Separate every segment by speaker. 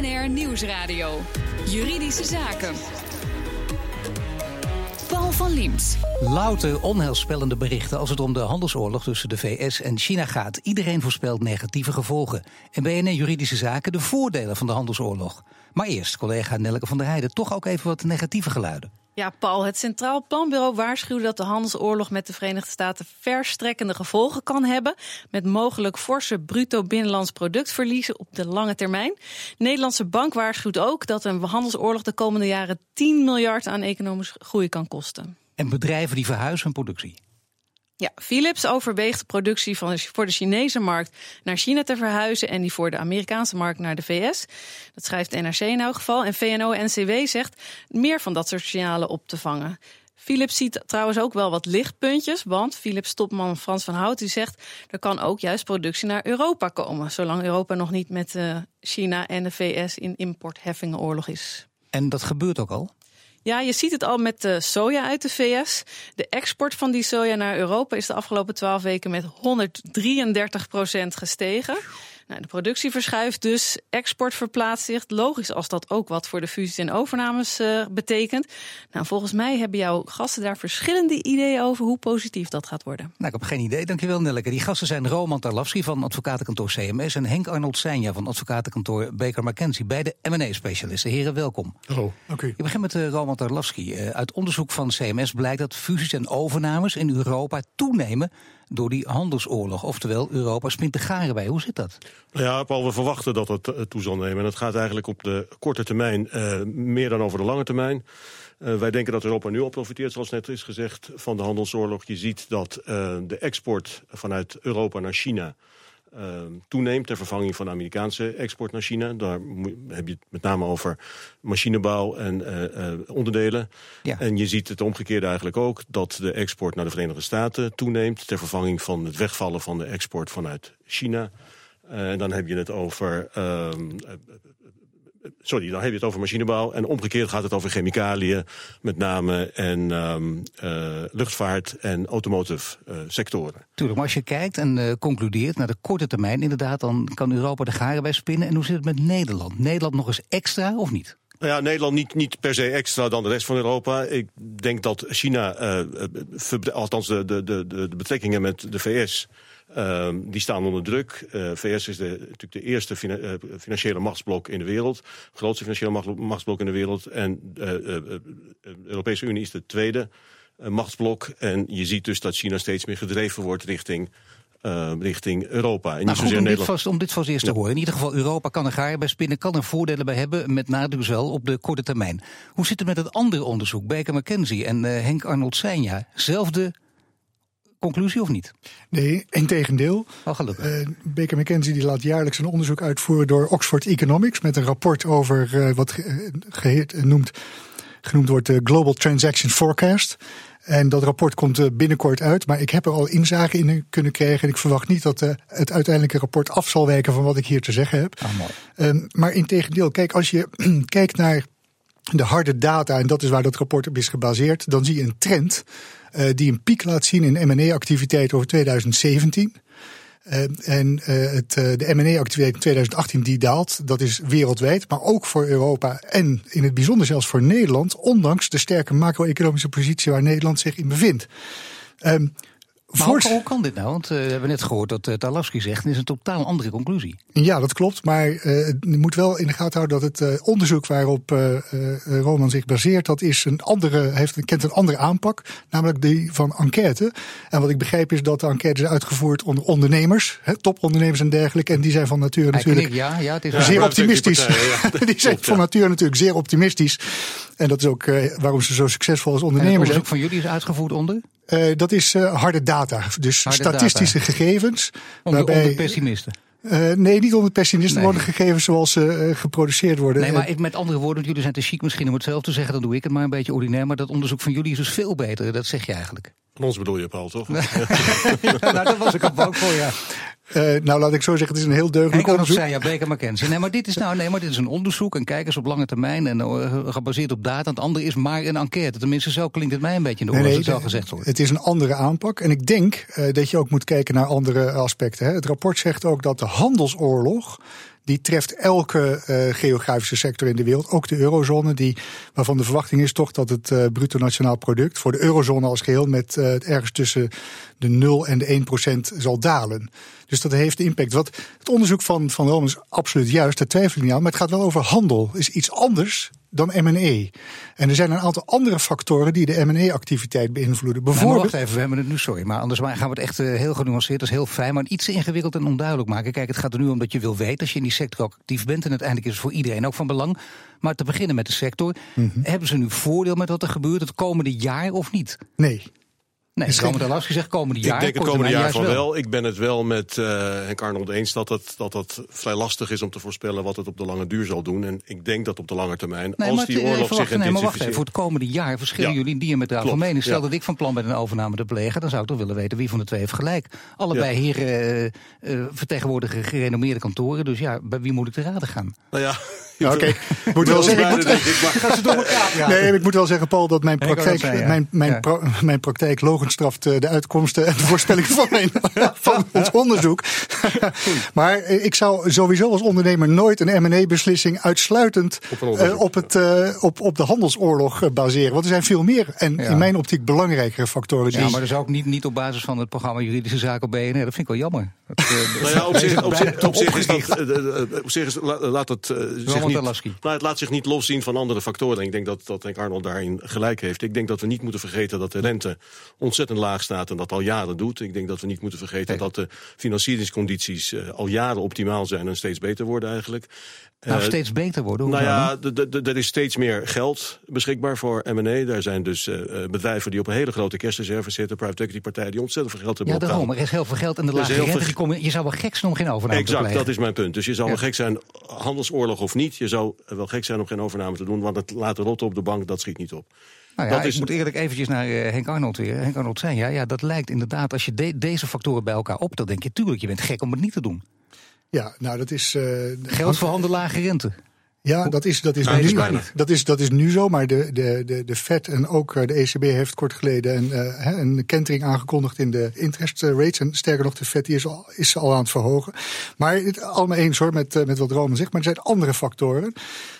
Speaker 1: BNR Nieuwsradio. Juridische Zaken. Paul van Liemt.
Speaker 2: Louter onheilspellende berichten als het om de handelsoorlog tussen de VS en China gaat. Iedereen voorspelt negatieve gevolgen. En BNR Juridische Zaken de voordelen van de handelsoorlog. Maar eerst, collega Nelleke van der Heijden, toch ook even wat negatieve geluiden.
Speaker 3: Ja, Paul, het Centraal Planbureau waarschuwde dat de handelsoorlog met de Verenigde Staten verstrekkende gevolgen kan hebben. Met mogelijk forse bruto binnenlands productverliezen op de lange termijn. De Nederlandse bank waarschuwt ook dat een handelsoorlog de komende jaren 10 miljard aan economische groei kan kosten.
Speaker 2: En bedrijven die verhuizen hun productie.
Speaker 3: Ja, Philips overweegt de productie van voor de Chinese markt naar China te verhuizen en die voor de Amerikaanse markt naar de VS. Dat schrijft NRC in elk geval. En VNO-NCW zegt meer van dat soort signalen op te vangen. Philips ziet trouwens ook wel wat lichtpuntjes, want Philips topman Frans van Hout die zegt er kan ook juist productie naar Europa komen, zolang Europa nog niet met uh, China en de VS in importheffingenoorlog is.
Speaker 2: En dat gebeurt ook al?
Speaker 3: Ja, je ziet het al met de soja uit de VS. De export van die soja naar Europa is de afgelopen twaalf weken met 133 procent gestegen. Nou, de productie verschuift dus, export verplaatst zich. Logisch als dat ook wat voor de fusies en overnames uh, betekent. Nou, volgens mij hebben jouw gasten daar verschillende ideeën over hoe positief dat gaat worden.
Speaker 2: Nou, ik heb geen idee. Dankjewel, Nelleke. Die gasten zijn Roman Tarlavski van advocatenkantoor CMS en Henk Arnold Seinja van advocatenkantoor Baker McKenzie. Beide M&A-specialisten. Heren, welkom.
Speaker 4: Hallo, dank u.
Speaker 2: Ik begin met uh, Roman Tarlavski. Uh, uit onderzoek van CMS blijkt dat fusies en overnames in Europa toenemen door die handelsoorlog. Oftewel, Europa spint de garen bij. Hoe zit dat?
Speaker 4: Ja, Paul, we verwachten dat het uh, toe zal nemen. En het gaat eigenlijk op de korte termijn uh, meer dan over de lange termijn. Uh, wij denken dat Europa nu al profiteert, zoals net is gezegd, van de handelsoorlog. Je ziet dat de export vanuit Europa naar China uh, toeneemt ter vervanging van de Amerikaanse export naar China. Daar heb je het met name over machinebouw en uh, uh, onderdelen. Ja. En je ziet het omgekeerde eigenlijk ook, dat de export naar de Verenigde Staten toeneemt ter vervanging van het wegvallen van de export vanuit China. En dan heb je het over ehm, sorry, dan heb je het over machinebouw. En omgekeerd gaat het over chemicaliën, met name, en um, uh, luchtvaart en automotive uh, sectoren.
Speaker 2: Tuurlijk, maar als je kijkt en uh, concludeert naar de korte termijn, inderdaad, dan kan Europa de garen bij spinnen. En hoe zit het met Nederland? Nederland nog eens extra of niet?
Speaker 4: Nou ja, Nederland niet, niet per se extra dan de rest van Europa. Ik denk dat China, uh, althans de, de, de, de betrekkingen met de VS... Uh, die staan onder druk. Uh, VS is de, natuurlijk de eerste fina uh, financiële machtsblok in de wereld. Grootste financiële machtsblok in de wereld. En de Europese Unie is de tweede machtsblok. En je ziet dus dat China steeds meer gedreven wordt richting uh, richting Europa.
Speaker 2: En niet nou, goed, om, dit vast, om dit vast eerst te horen. In ieder geval, Europa kan er gaar bij spinnen, kan er voordelen bij hebben, met nadruk dus wel op de korte termijn. Hoe zit het met het andere onderzoek, Baker McKenzie en uh, Henk Arnold Seinja? Zelfde conclusie of niet?
Speaker 5: Nee, in tegendeel.
Speaker 2: Oh, gelukkig. Uh,
Speaker 5: Baker McKenzie die laat jaarlijks een onderzoek uitvoeren door Oxford Economics met een rapport over uh, wat ge noemt, genoemd wordt de Global Transaction Forecast. En dat rapport komt binnenkort uit, maar ik heb er al inzage in kunnen krijgen. En ik verwacht niet dat het uiteindelijke rapport af zal wijken van wat ik hier te zeggen heb.
Speaker 2: Ah, mooi.
Speaker 5: Um, maar in tegendeel, kijk, als je kijkt naar de harde data, en dat is waar dat rapport op is gebaseerd, dan zie je een trend uh, die een piek laat zien in M&A-activiteit over 2017. Uh, en uh, het, de M&A-activiteit in 2018 die daalt, dat is wereldwijd, maar ook voor Europa en in het bijzonder zelfs voor Nederland, ondanks de sterke macro-economische positie waar Nederland zich in bevindt. Um,
Speaker 2: maar hoe, kan dit nou? Want uh, we hebben net gehoord dat uh, zegt, het is een totaal andere conclusie.
Speaker 5: Ja, dat klopt. Maar uh, je moet wel in de gaten houden dat het onderzoek waarop Roman zich baseert, dat is een andere, heeft, kent een andere aanpak, namelijk die van enquête. En wat ik begrijp is dat de enquête is uitgevoerd onder ondernemers, hè, topondernemers en dergelijke. En die zijn van nature natuurlijk
Speaker 2: ja, ja, het is
Speaker 5: zeer optimistisch. Die, die zijn van nature natuurlijk zeer optimistisch. En dat is ook waarom ze zo succesvol als ondernemers zijn.
Speaker 2: En het onderzoek van jullie is uitgevoerd onder?
Speaker 5: Uh, dat is uh, harde data, dus harde statistische data. gegevens.
Speaker 2: Onder, waarbij, onder pessimisten?
Speaker 5: Uh, nee, niet onder pessimisten nee. worden gegevens zoals ze geproduceerd worden.
Speaker 2: Nee, maar ik, met andere woorden, jullie zijn te chic misschien om het zelf te zeggen, dan doe ik het maar een beetje ordinair. Maar dat onderzoek van jullie is dus veel beter, dat zeg je eigenlijk.
Speaker 4: Van ons bedoel je, Paul, toch?
Speaker 2: nou, daar was ik op bang voor, ja.
Speaker 5: Uh, nou, laat ik zo zeggen, het is een heel deugdelijk onderzoek.
Speaker 2: Zei, ja, Baker McKenzie. Nee, maar dit is nou, nee, maar dit is een onderzoek en kijkers op lange termijn en uh, gebaseerd op data. Het andere is maar een enquête. Tenminste, zo klinkt het mij een beetje in de oren nee, nee, als het gezegd wordt.
Speaker 5: Het is een andere aanpak en ik denk uh, dat je ook moet kijken naar andere aspecten. Hè. Het rapport zegt ook dat de handelsoorlog die treft elke uh, geografische sector in de wereld, ook de eurozone, die, waarvan de verwachting is toch dat het uh, bruto nationaal product voor de eurozone als geheel met uh, ergens tussen de 0 en de 1 procent zal dalen. Dus dat heeft impact. Wat, het onderzoek van, van Rome is absoluut juist, daar twijfel ik niet aan. Maar het gaat wel over handel. is iets anders dan M&E. En er zijn een aantal andere factoren die de M&E-activiteit beïnvloeden.
Speaker 2: Bijvoorbeeld... wacht even, we hebben het nu, sorry, maar anders gaan we het echt uh, heel genuanceerd, dat is heel fijn, maar iets ingewikkeld en onduidelijk maken. Kijk, het gaat er nu om dat je wil weten, als je in die sector actief bent, en uiteindelijk is het voor iedereen ook van belang. Maar te beginnen met de sector, mm -hmm. hebben ze nu voordeel met wat er gebeurt het komende jaar of niet?
Speaker 5: Nee.
Speaker 2: Nee, is komende lastig gezegd komende jaar.
Speaker 4: Ik denk het komende jaar van wel. wel. Ik ben het wel met uh, Henk Arnold eens dat het, dat het vrij lastig is om te voorspellen wat het op de lange duur zal doen. En ik denk dat op de lange termijn,
Speaker 2: nee,
Speaker 4: als die oorlog zich
Speaker 2: nee, maar wacht even, voor het komende jaar verschillen ja, jullie diametraal van mening. Stel ja. dat ik van plan ben een overname te plegen, dan zou ik toch willen weten wie van de twee heeft gelijk. Allebei ja. heren uh, uh, vertegenwoordigen gerenommeerde kantoren, dus ja, bij wie moet ik te raden gaan?
Speaker 4: Nou ja,
Speaker 5: Oké, okay. ik moet wel zeggen. Ik moet,
Speaker 2: gaan ze door elkaar praten?
Speaker 5: Nee, ik moet wel zeggen, Paul, dat mijn praktijk, mijn, mijn, ja. pro, mijn praktijk logenstraft de uitkomsten en de voorspellingen van, mijn, van ons onderzoek. maar ik zou sowieso als ondernemer nooit een M&A-beslissing uitsluitend op, uh, op, het, uh, op, op de handelsoorlog baseren. Want er zijn veel meer en ja. in mijn optiek belangrijkere factoren.
Speaker 2: Ja, maar dus ook niet, niet op basis van het programma Juridische Zaken op BNR. Dat vind ik wel jammer. Dat,
Speaker 4: uh, nou ja, op zich, op zich, op zich is dat, op zich is, laat het zich niet, nou, het laat zich niet loszien van andere factoren. Ik denk dat, dat Henk Arnold daarin gelijk heeft. Ik denk dat we niet moeten vergeten dat de rente ontzettend laag staat en dat al jaren doet. Ik denk dat we niet moeten vergeten nee. dat de financieringscondities uh, al jaren optimaal zijn en steeds beter worden eigenlijk.
Speaker 2: Nou, steeds beter worden?
Speaker 4: Nou ja, er is steeds meer geld beschikbaar voor M&A. Daar zijn dus uh, bedrijven die op een hele grote kerstreserve zitten. Private equity partijen die ontzettend veel geld hebben
Speaker 2: Ja, daarom. Er is heel veel geld en de lage rente. Je zou wel gek zijn om geen overname
Speaker 4: exact,
Speaker 2: te plegen.
Speaker 4: dat is mijn punt. Dus je zou ja. wel gek zijn, handelsoorlog of niet. Je zou wel gek zijn om geen overname te doen. Want het laten rotten op de bank, dat schiet niet op.
Speaker 2: Nou ja, dat is... ik moet eerlijk eventjes naar uh, Henk Arnold weer. Henk Arnold zei, ja, ja, dat lijkt inderdaad, als je de, deze factoren bij elkaar op, dan denk je, tuurlijk, je bent gek om het niet te doen.
Speaker 5: Ja, nou dat is... Uh,
Speaker 2: Geld voor handen lage rente.
Speaker 5: Ja, dat is, dat is, nu,
Speaker 4: dat,
Speaker 5: dat, is, dat is nu zo, maar de, de, de, de Fed en ook de ECB heeft kort geleden een, uh, een kentering aangekondigd in de interest rates. En sterker nog, de Fed die is, al, is al aan het verhogen. Maar het allemaal eens hoor, met, met wat Roman zegt. Maar er zijn andere factoren.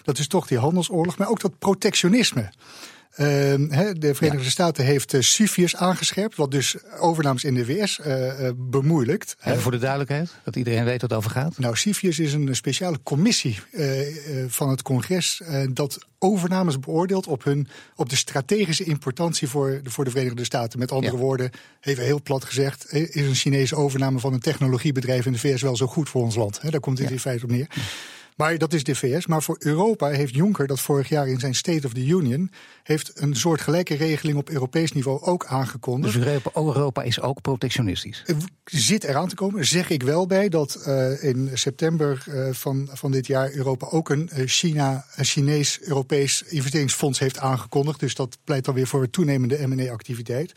Speaker 5: Dat is toch die handelsoorlog, maar ook dat protectionisme. Uh, de Verenigde ja. Staten heeft CFIUS aangescherpt, wat dus overnames in de VS uh, bemoeilijkt.
Speaker 2: En voor de duidelijkheid, dat iedereen weet wat het over gaat.
Speaker 5: Nou, CFIUS is een speciale commissie van het congres dat overnames beoordeelt op, hun, op de strategische importantie voor de, voor de Verenigde Staten. Met andere ja. woorden, even heel plat gezegd, is een Chinese overname van een technologiebedrijf in de VS wel zo goed voor ons land? Daar komt het ja. in feite op neer. Maar dat is de VS. Maar voor Europa heeft Juncker dat vorig jaar in zijn State of the Union... heeft een soort gelijke regeling op Europees niveau ook aangekondigd.
Speaker 2: Dus Europa, Europa is ook protectionistisch?
Speaker 5: Zit eraan te komen. Zeg ik wel bij dat uh, in september uh, van, van dit jaar... Europa ook een China, Chinees-Europees investeringsfonds heeft aangekondigd. Dus dat pleit dan weer voor een toenemende M&A-activiteit.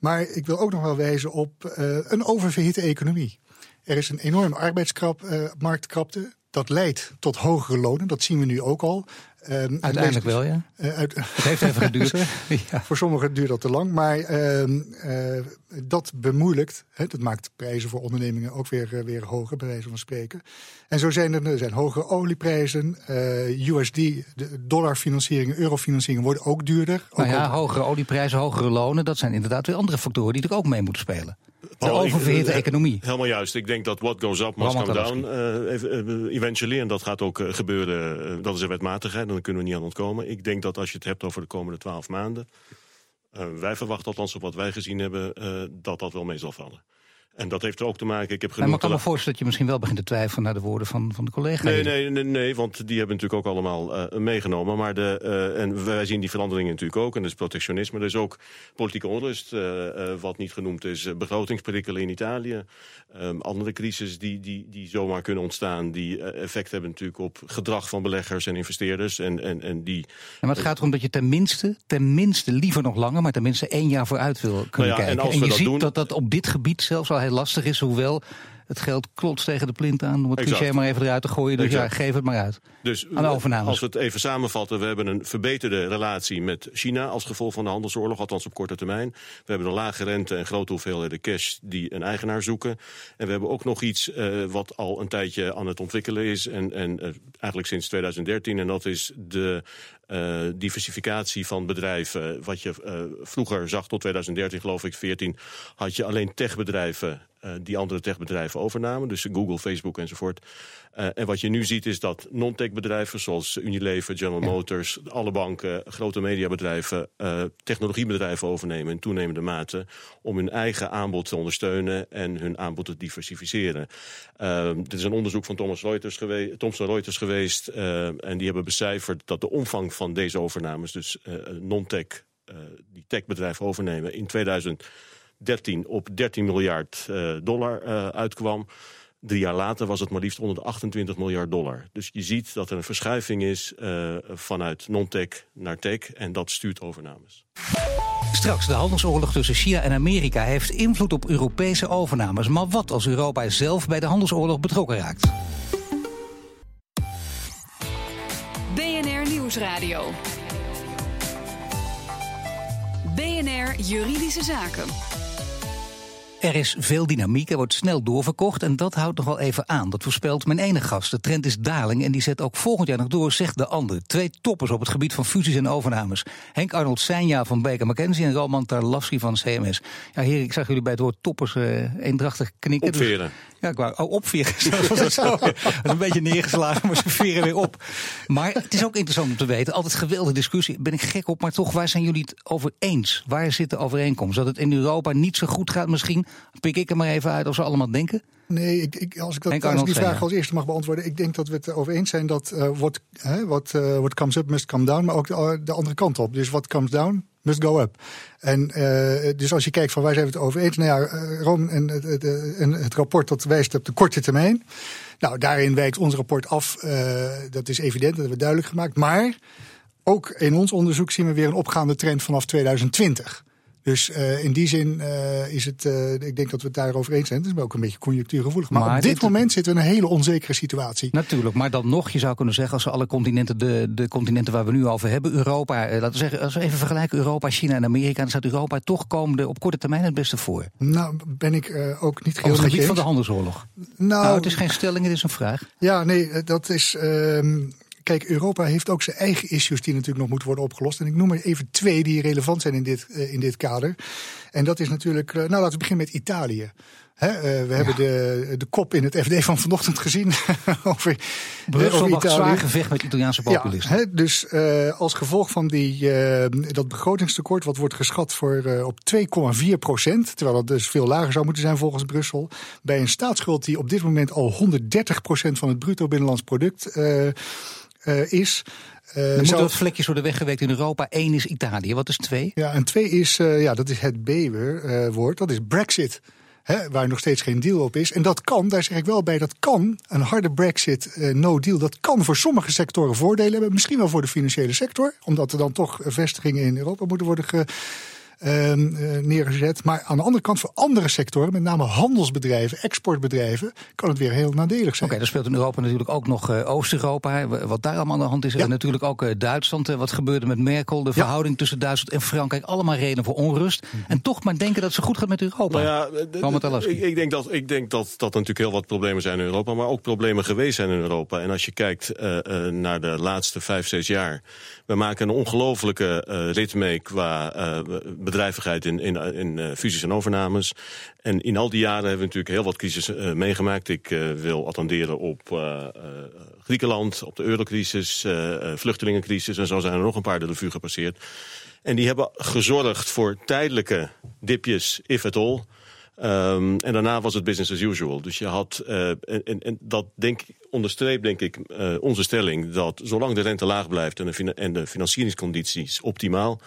Speaker 5: Maar ik wil ook nog wel wijzen op een oververhitte economie. Er is een enorme arbeidsmarktkrapte. Dat leidt tot hogere lonen, dat zien we nu ook al.
Speaker 2: Um, Uiteindelijk wel, ja. Uh, uit, het heeft even geduurd.
Speaker 5: ja. Voor sommigen duurt dat te lang, maar uh, uh, dat bemoeilijkt. Hè, dat maakt prijzen voor ondernemingen ook weer, weer hoger, bij wijze van spreken. En zo zijn er, er zijn hogere olieprijzen. USD, de dollarfinancieringen, eurofinancieringen worden ook duurder.
Speaker 2: Nou ja, hogere olieprijzen, hogere lonen, dat zijn inderdaad weer andere factoren die er ook mee moeten spelen. De oververhitte economie.
Speaker 4: Helemaal juist. Ik denk dat what goes up must come down uh, eventually. En dat gaat ook gebeuren. Dat is een wetmatigheid. Daar kunnen we niet aan ontkomen. Ik denk dat als je het hebt over de komende twaalf maanden. wij verwachten althans op wat wij gezien hebben. dat dat wel mee zal vallen. En dat heeft er ook te maken. Ik heb
Speaker 2: genoeg. maar ik kan me voorstellen dat je misschien wel begint te twijfelen naar de woorden van, van de collega.
Speaker 4: Nee, nee, nee, nee, want die hebben natuurlijk ook allemaal uh, meegenomen. Maar de, uh, en wij zien die veranderingen natuurlijk ook. En dus protectionisme. Er is ook politieke onrust, uh, wat niet genoemd is. begrotingsprikkelen in Italië. Um, andere crisis die, die, die zomaar kunnen ontstaan. Die effect hebben natuurlijk op gedrag van beleggers en investeerders. En, en, en die,
Speaker 2: ja, maar het gaat erom dat je tenminste, tenminste liever nog langer, maar tenminste één jaar vooruit wil kunnen
Speaker 4: nou ja,
Speaker 2: kijken.
Speaker 4: En, als
Speaker 2: en je
Speaker 4: dat
Speaker 2: ziet
Speaker 4: doen,
Speaker 2: dat dat op dit gebied zelfs al lastig is, hoewel het geld klotst tegen de plint aan. Om het
Speaker 4: Exact.
Speaker 2: cliché maar even eruit te gooien. Dus
Speaker 4: Exact.
Speaker 2: ja, geef het maar uit.
Speaker 4: Dus
Speaker 2: Aan overnames.
Speaker 4: als we het even samenvatten, we hebben een verbeterde relatie met China als gevolg van de handelsoorlog, althans op korte termijn. We hebben een lage rente en grote hoeveelheden cash die een eigenaar zoeken. En we hebben ook nog iets eh, wat al een tijdje aan het ontwikkelen is, en, en eh, eigenlijk sinds 2013, en dat is de eh, diversificatie van bedrijven. Wat je vroeger zag tot 2013, geloof ik, 14, had je alleen techbedrijven die andere techbedrijven overnamen. Dus Google, Facebook enzovoort. Eh, en wat je nu ziet is dat non-tech bedrijven zoals Unilever, General Motors, alle banken, grote mediabedrijven, eh, technologiebedrijven overnemen in toenemende mate om hun eigen aanbod te ondersteunen en hun aanbod te diversificeren. Dit is een onderzoek van Thomas Reuters geweest, Thomson Reuters geweest eh, en die hebben becijferd dat de omvang van deze overnames, dus eh, non-tech, eh, die techbedrijven overnemen, in 2013 op 13 miljard eh, dollar eh, uitkwam. Drie jaar later was het maar liefst onder de 28 miljard dollar. Dus je ziet dat er een verschuiving is eh, vanuit non-tech naar tech. En dat stuurt overnames.
Speaker 2: Straks, de handelsoorlog tussen China en Amerika heeft invloed op Europese overnames. Maar wat als Europa zelf bij de handelsoorlog betrokken raakt?
Speaker 1: BNR Nieuwsradio. BNR Juridische Zaken.
Speaker 2: Er is veel dynamiek, er wordt snel doorverkocht en dat houdt nog wel even aan. Dat voorspelt mijn ene gast. De trend is daling en die zet ook volgend jaar nog door, zegt de ander. Twee toppers op het gebied van fusies en overnames. Henk Arnold Seinja van Baker McKenzie en Roman Tarlavski van CMS. Ja, heer, ik zag jullie bij het woord toppers eh, eendrachtig knikken. Dus-. Ja, ik wou, oh, opveren. Dat is een beetje neergeslagen, maar ze veren weer op. Maar het is ook interessant om te weten. Altijd geweldige discussie. Ben ik gek op, maar toch, waar zijn jullie het over eens? Waar zit de overeenkomst? Dat het in Europa niet zo goed gaat misschien? Pik ik er maar even uit als ze allemaal denken?
Speaker 5: Nee, ik, ik, als ik, dat, als ik die vraag als eerste mag beantwoorden. Ik denk dat we het erover eens zijn dat eh, wat, hè, wat, eh, what comes up must come down. Maar ook de, de andere kant op. Dus what comes down must go up. En eh, dus als je kijkt van waar zijn we het over eens. Nou ja, eh, Ron en eh, en het rapport dat wijst op de korte termijn. Nou, daarin wijkt ons rapport af. eh, dat is evident, dat hebben we duidelijk gemaakt. Maar ook in ons onderzoek zien we weer een opgaande trend vanaf 2020. Dus eh, in die zin eh, is het, eh, ik denk dat we het daarover eens zijn. Het is ook een beetje conjunctuurgevoelig. Maar,
Speaker 2: Maar
Speaker 5: op dit,
Speaker 2: dit-
Speaker 5: moment zitten we in een hele onzekere situatie.
Speaker 2: Natuurlijk, maar dan nog, je zou kunnen zeggen, als we alle continenten, de, de continenten waar we nu over hebben, Europa, laten we zeggen, als we even vergelijken Europa, China en Amerika, dan staat Europa toch komende op korte termijn het beste voor.
Speaker 5: Nou, ben ik ook niet
Speaker 2: Op
Speaker 5: heel
Speaker 2: het gebied van de handelsoorlog.
Speaker 5: Nou,
Speaker 2: Nou, het is geen stelling, het is een vraag.
Speaker 5: Ja, nee, dat is. ehm, kijk, Europa heeft ook zijn eigen issues die natuurlijk nog moeten worden opgelost. En ik noem er even twee die relevant zijn in dit, eh, in dit kader. En dat is natuurlijk. eh, nou, laten we beginnen met Italië. Eh, we hebben de, de kop in het FD van vanochtend gezien over,
Speaker 2: Brussel
Speaker 5: over
Speaker 2: wacht zwaar gevecht met Italiaanse
Speaker 5: Ja,
Speaker 2: populisten.
Speaker 5: dus eh, als gevolg van die, eh, dat begrotingstekort, wat wordt geschat voor, eh, op 2,4 procent, terwijl dat dus veel lager zou moeten zijn volgens Brussel, bij een staatsschuld die op dit moment al 130 procent van het bruto binnenlands product eh, eh, is. Eh,
Speaker 2: er moeten
Speaker 5: zou-
Speaker 2: wat vlekjes worden weggewerkt in Europa. Eén is Italië, wat is twee?
Speaker 5: ja, en twee is, eh, ja, dat is het B-woord, dat is Brexit. Hè, waar nog steeds geen deal op is. En dat kan, daar zeg ik wel bij, dat kan een harde Brexit, eh, no deal. Dat kan voor sommige sectoren voordelen hebben. Misschien wel voor de financiële sector. Omdat er dan toch vestigingen in Europa moeten worden ge, neergezet. Maar aan de andere kant voor andere sectoren, met name handelsbedrijven, exportbedrijven, kan het weer heel nadelig zijn.
Speaker 2: Oké, dan speelt in Europa natuurlijk ook nog eh, Oost-Europa. Wat daar allemaal aan de hand is.
Speaker 5: Ja.
Speaker 2: En natuurlijk ook eh, Duitsland. eh, Wat gebeurde met Merkel. De verhouding tussen Duitsland en Frankrijk. Allemaal redenen voor onrust. En toch maar denken dat het zo goed gaat met Europa.
Speaker 4: Nou ja, ik, ik denk dat, ik denk dat, dat er natuurlijk heel wat problemen zijn in Europa, maar ook problemen geweest zijn in Europa. En als je kijkt eh, eh, naar de laatste vijf, zes jaar, we maken een ongelofelijke eh, rit mee qua eh, bedrijvigheid in, in, in eh, fusies en overnames. En in al die jaren hebben we natuurlijk heel wat crisis eh, meegemaakt. Ik eh, wil attenderen op Griekenland, op de eurocrisis, vluchtelingencrisis en zo zijn er nog een paar de revue gepasseerd. En die hebben gezorgd voor tijdelijke dipjes, if at all. Ehm, en daarna was het business as usual. Dus je had, eh, en, en, en dat denk, onderstreept denk ik eh, onze stelling dat zolang de rente laag blijft en de, en de financieringscondities optimaal,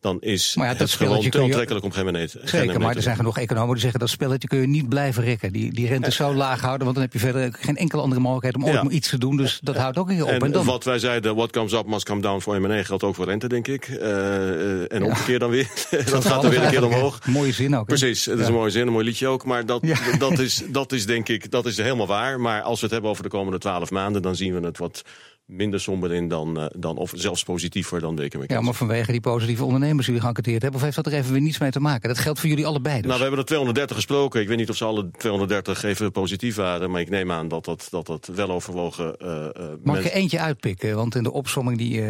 Speaker 4: dan is
Speaker 2: Maar ja, dat
Speaker 4: het gewoon te aantrekkelijk om geen meneer geen
Speaker 2: Zeker, maar
Speaker 4: te
Speaker 2: er zijn genoeg economen die zeggen dat spelletje kun je niet blijven rekken. Die, die rente zo laag houden, want dan heb je verder geen enkele andere mogelijkheid om
Speaker 4: Ja.
Speaker 2: iets te doen. Dus dat houdt ook keer op.
Speaker 4: En,
Speaker 2: En dan,
Speaker 4: wat wij zeiden, what comes up must come down voor M&A geldt ook voor rente, denk ik. Eh, eh, en omgekeerd dan weer. dat gaat dan weer een keer omhoog.
Speaker 2: Mooie zin ook. hè?
Speaker 4: Precies, het is
Speaker 2: Ja.
Speaker 4: een mooie zin. Mooi liedje ook. Maar dat, dat, is, dat is denk ik dat is helemaal waar. Maar als we het hebben over de komende twaalf maanden... dan zien we het wat minder somber in dan, uh, dan of zelfs positiever dan economie.
Speaker 2: Ja, maar vanwege die positieve ondernemers die jullie geënquêteerd hebben... of heeft dat er even weer niets mee te maken? Dat geldt voor jullie allebei dus?
Speaker 4: Nou, we hebben er 230 gesproken. Ik weet niet of ze alle 230 even positief waren... maar ik neem aan dat dat, dat, dat wel overwogen uh,
Speaker 2: uh, Mag je eentje uitpikken? Want in de opsomming die,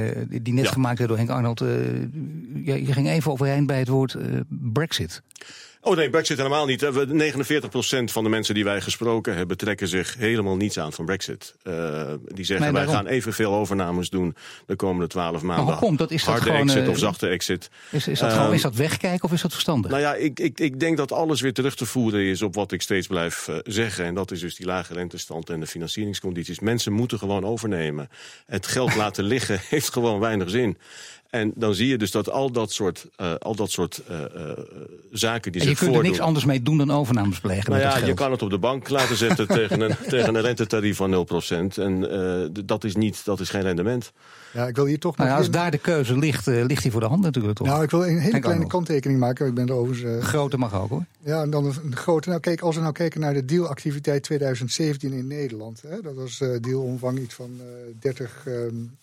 Speaker 2: die net ja. gemaakt werd door Henk Arnold... je ging even overheen bij het woord Brexit.
Speaker 4: Oh nee, Brexit helemaal niet. 49% van de mensen die wij gesproken hebben trekken zich helemaal niets aan van Brexit. Uh, die zeggen wij gaan evenveel overnames doen de komende twaalf maanden.
Speaker 2: Maar hoe komt dat? Is dat
Speaker 4: Harde
Speaker 2: gewoon,
Speaker 4: exit
Speaker 2: uh,
Speaker 4: of zachte exit.
Speaker 2: Is, is, dat gewoon, is dat wegkijken of is dat verstandig?
Speaker 4: Nou ja, ik, ik, ik denk dat alles weer terug te voeren is op wat ik steeds blijf uh, zeggen. En dat is dus die lage rentestand en de financieringscondities. Mensen moeten gewoon overnemen. Het geld laten liggen heeft gewoon weinig zin. En dan zie je dus dat al dat soort, uh, al dat soort uh, uh, zaken die
Speaker 2: en
Speaker 4: zich
Speaker 2: je kunt er niks anders mee doen dan overnames plegen.
Speaker 4: Nou ja, je kan het op de bank laten zetten tegen, een, tegen een rentetarief van 0%. En dat, is niet, dat is geen rendement.
Speaker 5: Ja, ik wil hier toch
Speaker 2: nou,
Speaker 5: nog
Speaker 2: ja, Als daar de keuze ligt, ligt die voor de hand natuurlijk toch?
Speaker 5: Nou, ik wil een hele kleine kanttekening maken. Ik ben er overigens...
Speaker 2: grote mag ook hoor.
Speaker 5: Ja, en dan een grote. Nou kijk, als we nou kijken naar de dealactiviteit 2017 in Nederland. Hè, dat was dealomvang iets van 30... Um,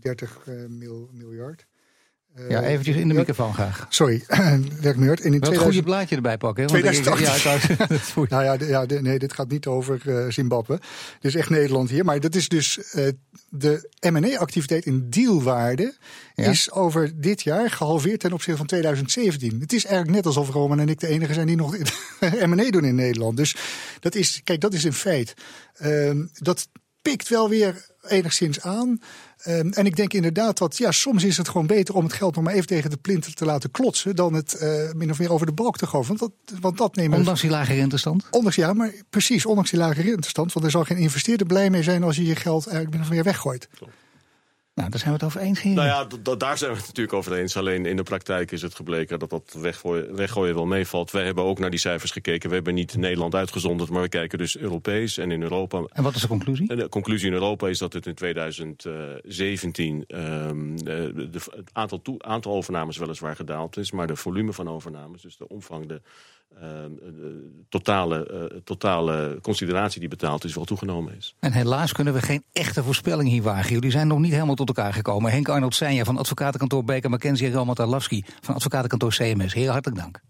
Speaker 5: 30 mil, miljard.
Speaker 2: Ja, eventjes in de microfoon graag.
Speaker 5: Sorry, 30 miljard. En in
Speaker 2: 2000... goede blaadje erbij pakken.
Speaker 5: Hè? 2008. Ja, nou ja, ja, nee, dit gaat niet over uh, Zimbabwe. Dit is echt Nederland hier. Maar dat is dus uh, de M&A-activiteit in dealwaarde... Ja. is over dit jaar gehalveerd ten opzichte van 2017. Het is eigenlijk net alsof Roman en ik de enige zijn die nog M&A doen in Nederland. Dus dat is, kijk, dat is een feit. Uh, dat pikt wel weer enigszins aan. Um, en ik denk inderdaad dat ja, soms is het gewoon beter om het geld nog maar even tegen de plinter te laten klotsen. dan het uh, min of meer over de balk te gooien. Want dat, want dat nemen
Speaker 2: ondanks die lage rentestand?
Speaker 5: Ondanks, ja, maar precies, ondanks die lage rentestand. Want er zal geen investeerder blij mee zijn als je je geld eigenlijk min of meer weggooit.
Speaker 2: Klopt. Nou, daar zijn we het over eens. Hier.
Speaker 4: Nou ja, daar zijn we het natuurlijk over eens. Alleen in de praktijk is het gebleken dat dat weggooien, weggooien wel meevalt. Wij hebben ook naar die cijfers gekeken. We hebben niet Nederland uitgezonderd, maar we kijken dus Europees en in Europa.
Speaker 2: En wat is de conclusie?
Speaker 4: De conclusie in Europa is dat het in 2017 um, de, de, het aantal, toe, aantal overnames weliswaar gedaald is, maar de volume van overnames, dus de omvang, de totale, uh, totale consideratie die betaald is, wel toegenomen is.
Speaker 2: En helaas kunnen we geen echte voorspelling hier wagen. Jullie zijn nog niet helemaal tot elkaar gekomen. Henk Arnold Seinja van advocatenkantoor Baker McKenzie en Roman van advocatenkantoor CMS. Heel hartelijk dank.